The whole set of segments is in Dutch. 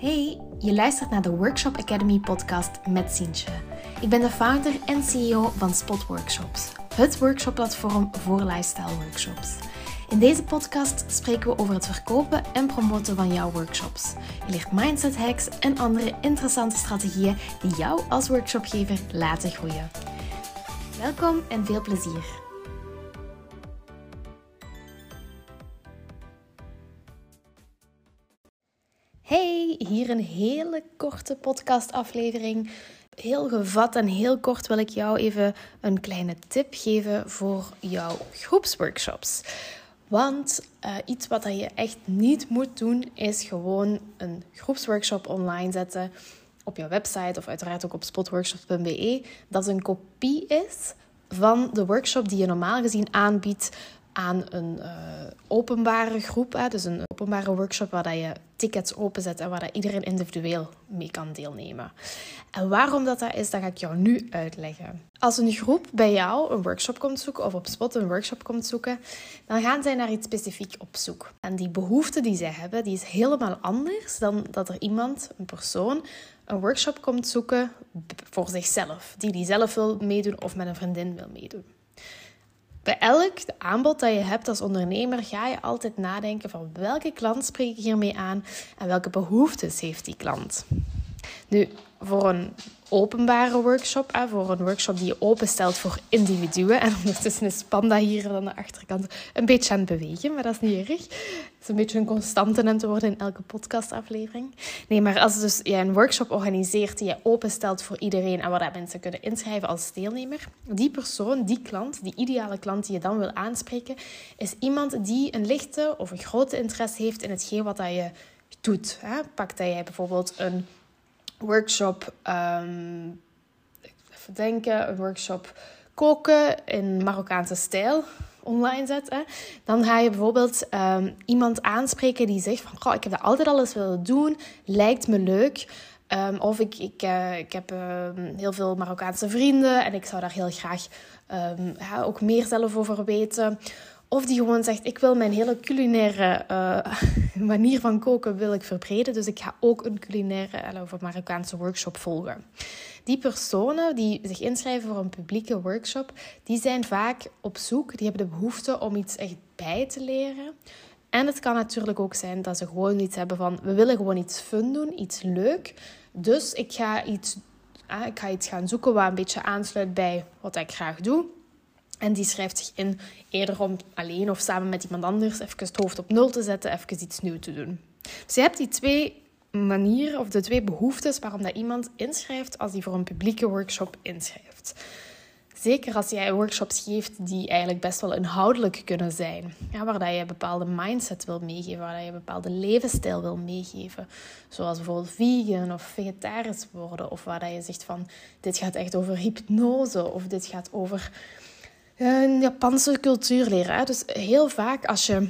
Hey, je luistert naar de Workshop Academy podcast met Sientje. Ik ben de founder en CEO van Spot Workshops, het workshopplatform voor lifestyle workshops. In deze podcast spreken we over het verkopen en promoten van jouw workshops. Je leert mindset hacks en andere interessante strategieën die jou als workshopgever laten groeien. Welkom en veel plezier. Hier een hele korte podcastaflevering. Heel gevat en heel kort wil ik jou even een kleine tip geven voor jouw groepsworkshops. Want uh, iets wat je echt niet moet doen, is gewoon een groepsworkshop online zetten op je website of uiteraard ook op spotworkshops.be. Dat een kopie is van de workshop die je normaal gezien aanbiedt aan een uh, openbare groep. Hè, dus een openbare workshop waar dat je tickets openzet en waar dat iedereen individueel mee kan deelnemen. En waarom dat, dat is, dat ga ik jou nu uitleggen. Als een groep bij jou een workshop komt zoeken of op Spot een workshop komt zoeken, dan gaan zij naar iets specifiek op zoek. En die behoefte die zij hebben, die is helemaal anders dan dat er iemand, een persoon, een workshop komt zoeken voor zichzelf. Die die zelf wil meedoen of met een vriendin wil meedoen. Bij elk aanbod dat je hebt als ondernemer ga je altijd nadenken van welke klant spreek ik hiermee aan en welke behoeftes heeft die klant. Nu, voor een openbare workshop, voor een workshop die je openstelt voor individuen. En ondertussen is Panda hier aan de achterkant een beetje aan het bewegen, maar dat is niet erg. Het is een beetje een constante aan te worden in elke podcastaflevering. Nee, maar als dus jij een workshop organiseert die je openstelt voor iedereen en waar mensen kunnen inschrijven als deelnemer, die persoon, die klant, die ideale klant die je dan wil aanspreken, is iemand die een lichte of een grote interesse heeft in hetgeen wat dat je doet. Pak dat jij bijvoorbeeld een workshop, um, even denken, een workshop koken in Marokkaanse stijl online zetten. Dan ga je bijvoorbeeld um, iemand aanspreken die zegt van... Ik heb dat altijd al eens willen doen, lijkt me leuk... Um, of ik, ik, uh, ik heb heel veel Marokkaanse vrienden en ik zou daar heel graag ook meer zelf over weten. Of die gewoon zegt, ik wil mijn hele culinaire uh, manier van koken wil ik verbreden. Dus ik ga ook een culinaire of een Marokkaanse workshop volgen. Die personen die zich inschrijven voor een publieke workshop, die zijn vaak op zoek. Die hebben de behoefte om iets echt bij te leren. En het kan natuurlijk ook zijn dat ze gewoon iets hebben van, we willen gewoon iets fun doen, iets leuk. Dus ik ga iets, uh, ik ga iets gaan zoeken wat een beetje aansluit bij wat ik graag doe. En die schrijft zich in eerder om alleen of samen met iemand anders even het hoofd op nul te zetten, even iets nieuws te doen. Dus je hebt die twee manieren of de twee behoeftes waarom dat iemand inschrijft als hij voor een publieke workshop inschrijft. Zeker als jij workshops geeft die eigenlijk best wel inhoudelijk kunnen zijn. Ja, waar dat je een bepaalde mindset wil meegeven, waar dat je een bepaalde levensstijl wil meegeven. Zoals bijvoorbeeld vegan of vegetarisch worden. Of waar dat je zegt van, dit gaat echt over hypnose. Of dit gaat over een Japanse cultuur leren. Dus heel vaak als je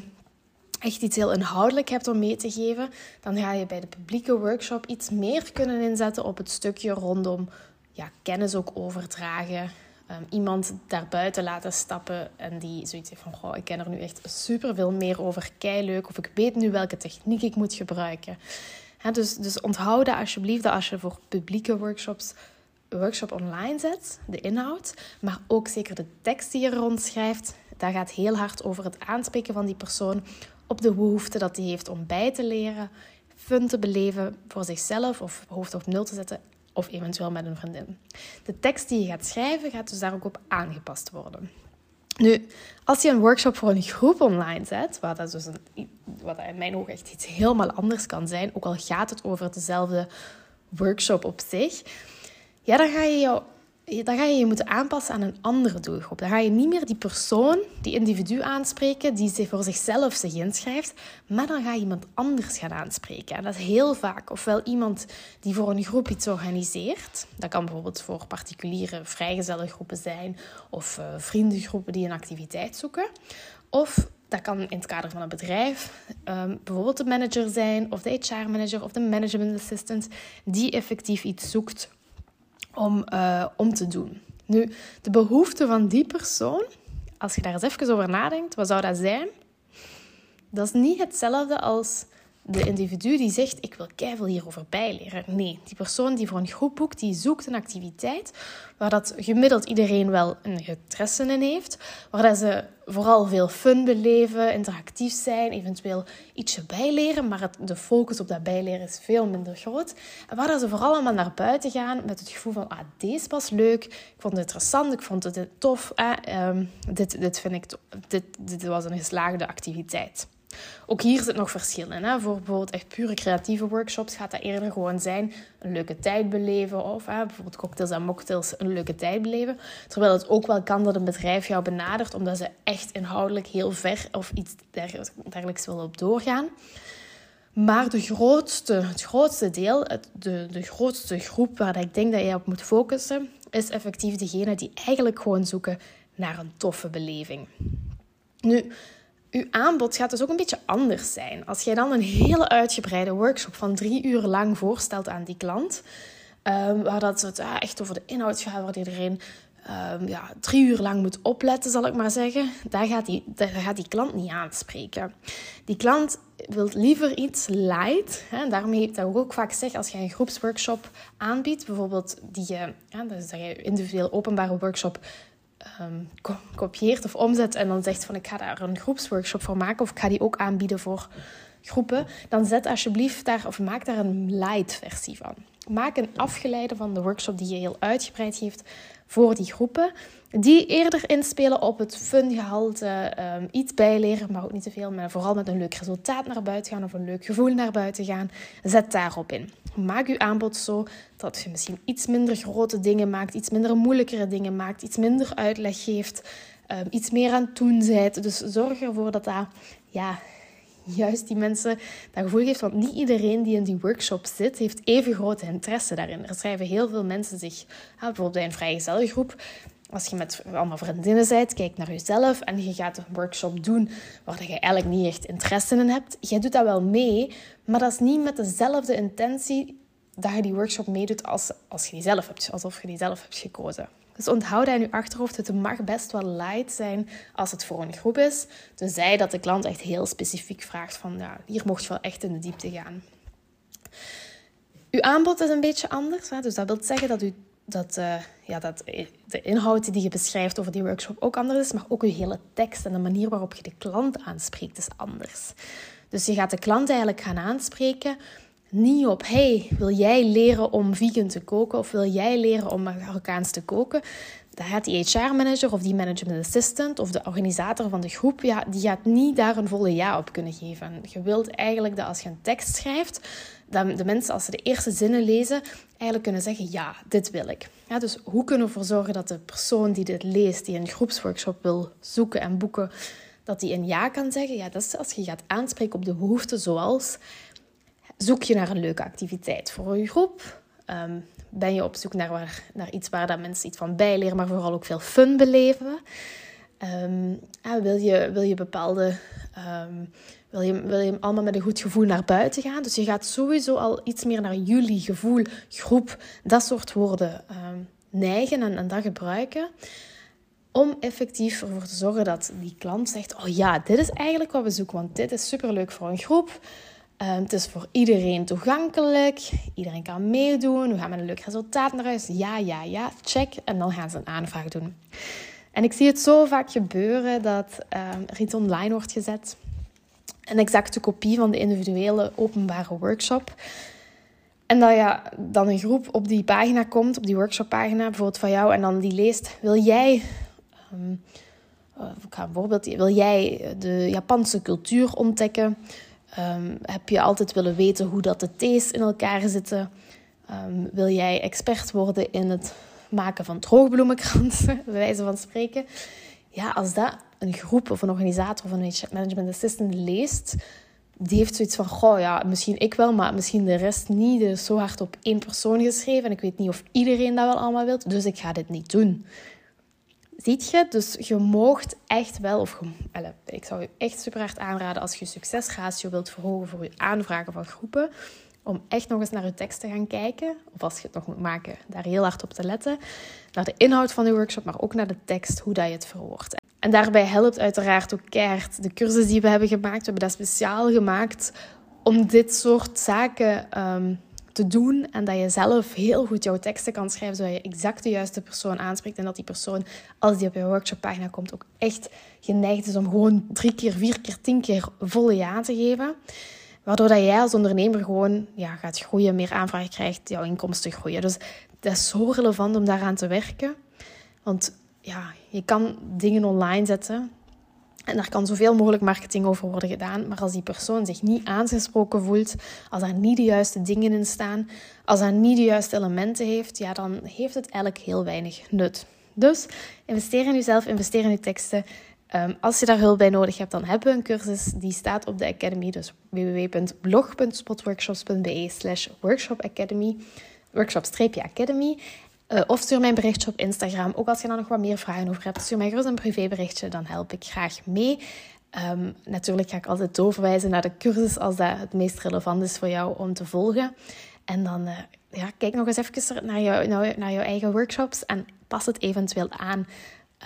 echt iets heel inhoudelijk hebt om mee te geven, dan ga je bij de publieke workshop iets meer kunnen inzetten op het stukje rondom ja, kennis ook overdragen. Um, iemand daarbuiten laten stappen en die zoiets heeft van: Goh, ik ken er nu echt super veel meer over, kei leuk, of ik weet nu welke techniek ik moet gebruiken. dus, dus onthoud alsjeblieft dat als je voor publieke workshops workshop online zet, de inhoud, maar ook zeker de tekst die je rondschrijft, dat gaat heel hard over het aanspreken van die persoon op de behoefte dat hij heeft om bij te leren, fun te beleven voor zichzelf of hoofd op nul te zetten of eventueel met een vriendin. De tekst die je gaat schrijven gaat dus daar ook op aangepast worden. Nu, als je een workshop voor een groep online zet, wat, dat dus een, wat in mijn ogen echt iets helemaal anders kan zijn, ook al gaat het over dezelfde workshop op zich, ja, dan ga je dan ga je je moeten aanpassen aan een andere doelgroep. Dan ga je niet meer die persoon, die individu aanspreken die zich voor zichzelf zich inschrijft, maar dan ga je iemand anders gaan aanspreken. En dat is heel vaak ofwel iemand die voor een groep iets organiseert. Dat kan bijvoorbeeld voor particuliere vrijgezellengroepen zijn of uh, vriendengroepen die een activiteit zoeken. Of dat kan in het kader van een bedrijf um, bijvoorbeeld de manager zijn of de HR-manager of de management assistant die effectief iets zoekt om, uh, om te doen. Nu, de behoefte van die persoon, als je daar eens even over nadenkt, wat zou dat zijn? Dat is niet hetzelfde als de individu die zegt, ik wil keihard hierover bijleren. Nee, die persoon die voor een groep boekt, die zoekt een activiteit waar dat gemiddeld iedereen wel een interesse in heeft, waar dat ze vooral veel fun beleven, interactief zijn, eventueel ietsje bijleren, maar het, de focus op dat bijleren is veel minder groot. En waar dat ze vooral allemaal naar buiten gaan met het gevoel van, ah, deze was leuk, ik vond het interessant, ik vond het tof, eh, dit, dit, vind ik, dit, dit was een geslaagde activiteit. Ook hier zit nog verschil in. Hè? Voor bijvoorbeeld echt pure creatieve workshops gaat dat eerder gewoon zijn een leuke tijd beleven. Of hè, bijvoorbeeld cocktails en mocktails een leuke tijd beleven. Terwijl het ook wel kan dat een bedrijf jou benadert omdat ze echt inhoudelijk heel ver of iets dergelijks willen op doorgaan. Maar de grootste, het grootste deel, de, de grootste groep waar ik denk dat je op moet focussen, is effectief degene die eigenlijk gewoon zoeken naar een toffe beleving. Nu, uw aanbod gaat dus ook een beetje anders zijn. Als jij dan een hele uitgebreide workshop van drie uur lang voorstelt aan die klant, um, waar dat het uh, echt over de inhoud gaat, waar iedereen um, ja, drie uur lang moet opletten, zal ik maar zeggen, daar gaat, die, daar gaat die klant niet aanspreken. Die klant wil liever iets light. Hè? Daarom heeft dat ook vaak gezegd, als je een groepsworkshop aanbiedt, bijvoorbeeld die je, ja, dus dat je individueel openbare workshop um, kopieert of omzet en dan zegt van ik ga daar een groepsworkshop voor maken of ik ga die ook aanbieden voor groepen, dan zet alsjeblieft daar of maak daar een light versie van. Maak een afgeleide van de workshop die je heel uitgebreid geeft voor die groepen. Die eerder inspelen op het fun gehalte, um, iets bijleren, maar ook niet te veel. Maar vooral met een leuk resultaat naar buiten gaan of een leuk gevoel naar buiten gaan. Zet daarop in. Maak uw aanbod zo dat je misschien iets minder grote dingen maakt, iets minder moeilijkere dingen maakt, iets minder uitleg geeft, um, iets meer aan het doen. Dus zorg ervoor dat dat ja, juist die mensen dat gevoel geeft. Want niet iedereen die in die workshop zit, heeft even grote interesse daarin. Er schrijven heel veel mensen zich, bijvoorbeeld bij een vrijgezellengroep, als je met allemaal vriendinnen bent, kijk naar jezelf en je gaat een workshop doen waar je eigenlijk niet echt interesse in hebt. Jij doet dat wel mee, maar dat is niet met dezelfde intentie dat je die workshop meedoet als, als je die zelf hebt, alsof je die zelf hebt gekozen. Dus onthoud dat in je achterhoofd. Het mag best wel light zijn als het voor een groep is. Tenzij dat de klant echt heel specifiek vraagt van, ja, hier mocht je wel echt in de diepte gaan. Uw aanbod is een beetje anders. Dus dat wil zeggen dat, u, dat, uh, ja, dat de inhoud die je beschrijft over die workshop ook anders is. Maar ook uw hele tekst en de manier waarop je de klant aanspreekt is anders. Dus je gaat de klant eigenlijk gaan aanspreken niet op, hey, wil jij leren om vegan te koken of wil jij leren om Marokkaans te koken? Daar gaat die HR-manager of die management assistant of de organisator van de groep, ja, die gaat niet daar een volle ja op kunnen geven. Je wilt eigenlijk dat als je een tekst schrijft, de mensen als ze de eerste zinnen lezen, eigenlijk kunnen zeggen, ja, dit wil ik. Ja, dus hoe kunnen we ervoor zorgen dat de persoon die dit leest, die een groepsworkshop wil zoeken en boeken, dat die een ja kan zeggen? Ja, dat is als je gaat aanspreken op de behoeften zoals zoek je naar een leuke activiteit voor je groep. Um, ben je op zoek naar, waar, naar iets waar dat mensen iets van bijleren, maar vooral ook veel fun beleven. Um, wil, je, wil je bepaalde. Um, wil je, wil je allemaal met een goed gevoel naar buiten gaan? Dus je gaat sowieso al iets meer naar jullie gevoel, groep, dat soort woorden neigen en, en dat gebruiken. Om effectief ervoor te zorgen dat die klant zegt: Oh ja, dit is eigenlijk wat we zoeken, want dit is superleuk voor een groep. Um, het is voor iedereen toegankelijk. Iedereen kan meedoen. We gaan met een leuk resultaat naar huis. Ja, ja, ja. Check. En dan gaan ze een aanvraag doen. En ik zie het zo vaak gebeuren dat um, er iets online wordt gezet. Een exacte kopie van de individuele openbare workshop. En dat ja, dan een groep op die pagina komt, op die workshoppagina bijvoorbeeld van jou, en dan die leest: Wil jij. Um, ik ga een voorbeeld. Wil jij de Japanse cultuur ontdekken? Um, heb je altijd willen weten hoe dat de thees in elkaar zitten? Um, wil jij expert worden in het maken van droogbloemenkransen, bij wijze van spreken? Ja, als dat een groep of een organisator of een management assistant leest, die heeft zoiets van: Goh, ja, misschien ik wel, maar misschien de rest niet. Er is zo hard op één persoon geschreven en ik weet niet of iedereen dat wel allemaal wil, dus ik ga dit niet doen. Ziet je? Dus je moogt echt wel, of ik zou je echt super hard aanraden als je succesratio wilt verhogen voor je aanvragen van groepen, om echt nog eens naar je tekst te gaan kijken, of als je het nog moet maken, daar heel hard op te letten, naar de inhoud van je workshop, maar ook naar de tekst, hoe dat je het verwoordt. En daarbij helpt uiteraard ook keihard de cursus die we hebben gemaakt. We hebben dat speciaal gemaakt om dit soort zaken ehm, te doen en dat je zelf heel goed jouw teksten kan schrijven, zodat je exact de juiste persoon aanspreekt en dat die persoon, als die op je workshoppagina komt, ook echt geneigd is om gewoon drie keer, vier keer, tien keer volle ja te geven. Waardoor dat jij als ondernemer gewoon ja, gaat groeien, meer aanvragen krijgt, jouw inkomsten groeien. Dus dat is zo relevant om daaraan te werken. Want ja, je kan dingen online zetten en daar kan zoveel mogelijk marketing over worden gedaan. Maar als die persoon zich niet aangesproken voelt, als er niet de juiste dingen in staan, als hij niet de juiste elementen heeft, ja, dan heeft het eigenlijk heel weinig nut. Dus investeer in jezelf, investeer in je teksten. Ehm, als je daar hulp bij nodig hebt, dan hebben we een cursus die staat op de Academy. Dus www.blog.spotworkshops.be slash workshopacademy. Workshop-academy. Uh, of stuur mij een berichtje op Instagram. Ook als je daar nog wat meer vragen over hebt, stuur mij gerust een privéberichtje. Dan help ik graag mee. Um, natuurlijk ga ik altijd doorverwijzen naar de cursus als dat het meest relevant is voor jou om te volgen. En dan uh, ja, kijk nog eens even naar, naar jouw eigen workshops en pas het eventueel aan.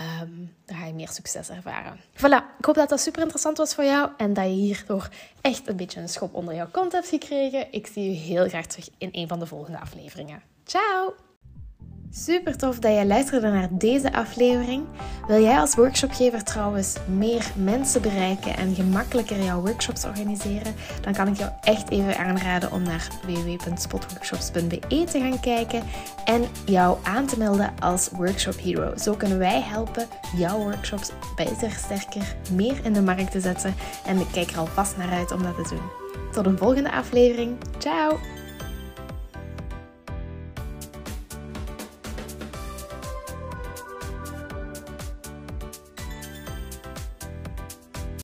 Um, dan ga je meer succes ervaren. Voilà, ik hoop dat dat super interessant was voor jou en dat je hierdoor echt een beetje een schop onder jouw kont hebt gekregen. Ik zie je heel graag terug in een van de volgende afleveringen. Ciao! Super tof dat je luisterde naar deze aflevering. Wil jij als workshopgever trouwens meer mensen bereiken en gemakkelijker jouw workshops organiseren? Dan kan ik jou echt even aanraden om naar www.spotworkshops.be te gaan kijken en jou aan te melden als Workshop Hero. Zo kunnen wij helpen jouw workshops beter, sterker, meer in de markt te zetten. En ik kijk er alvast naar uit om dat te doen. Tot een volgende aflevering. Ciao!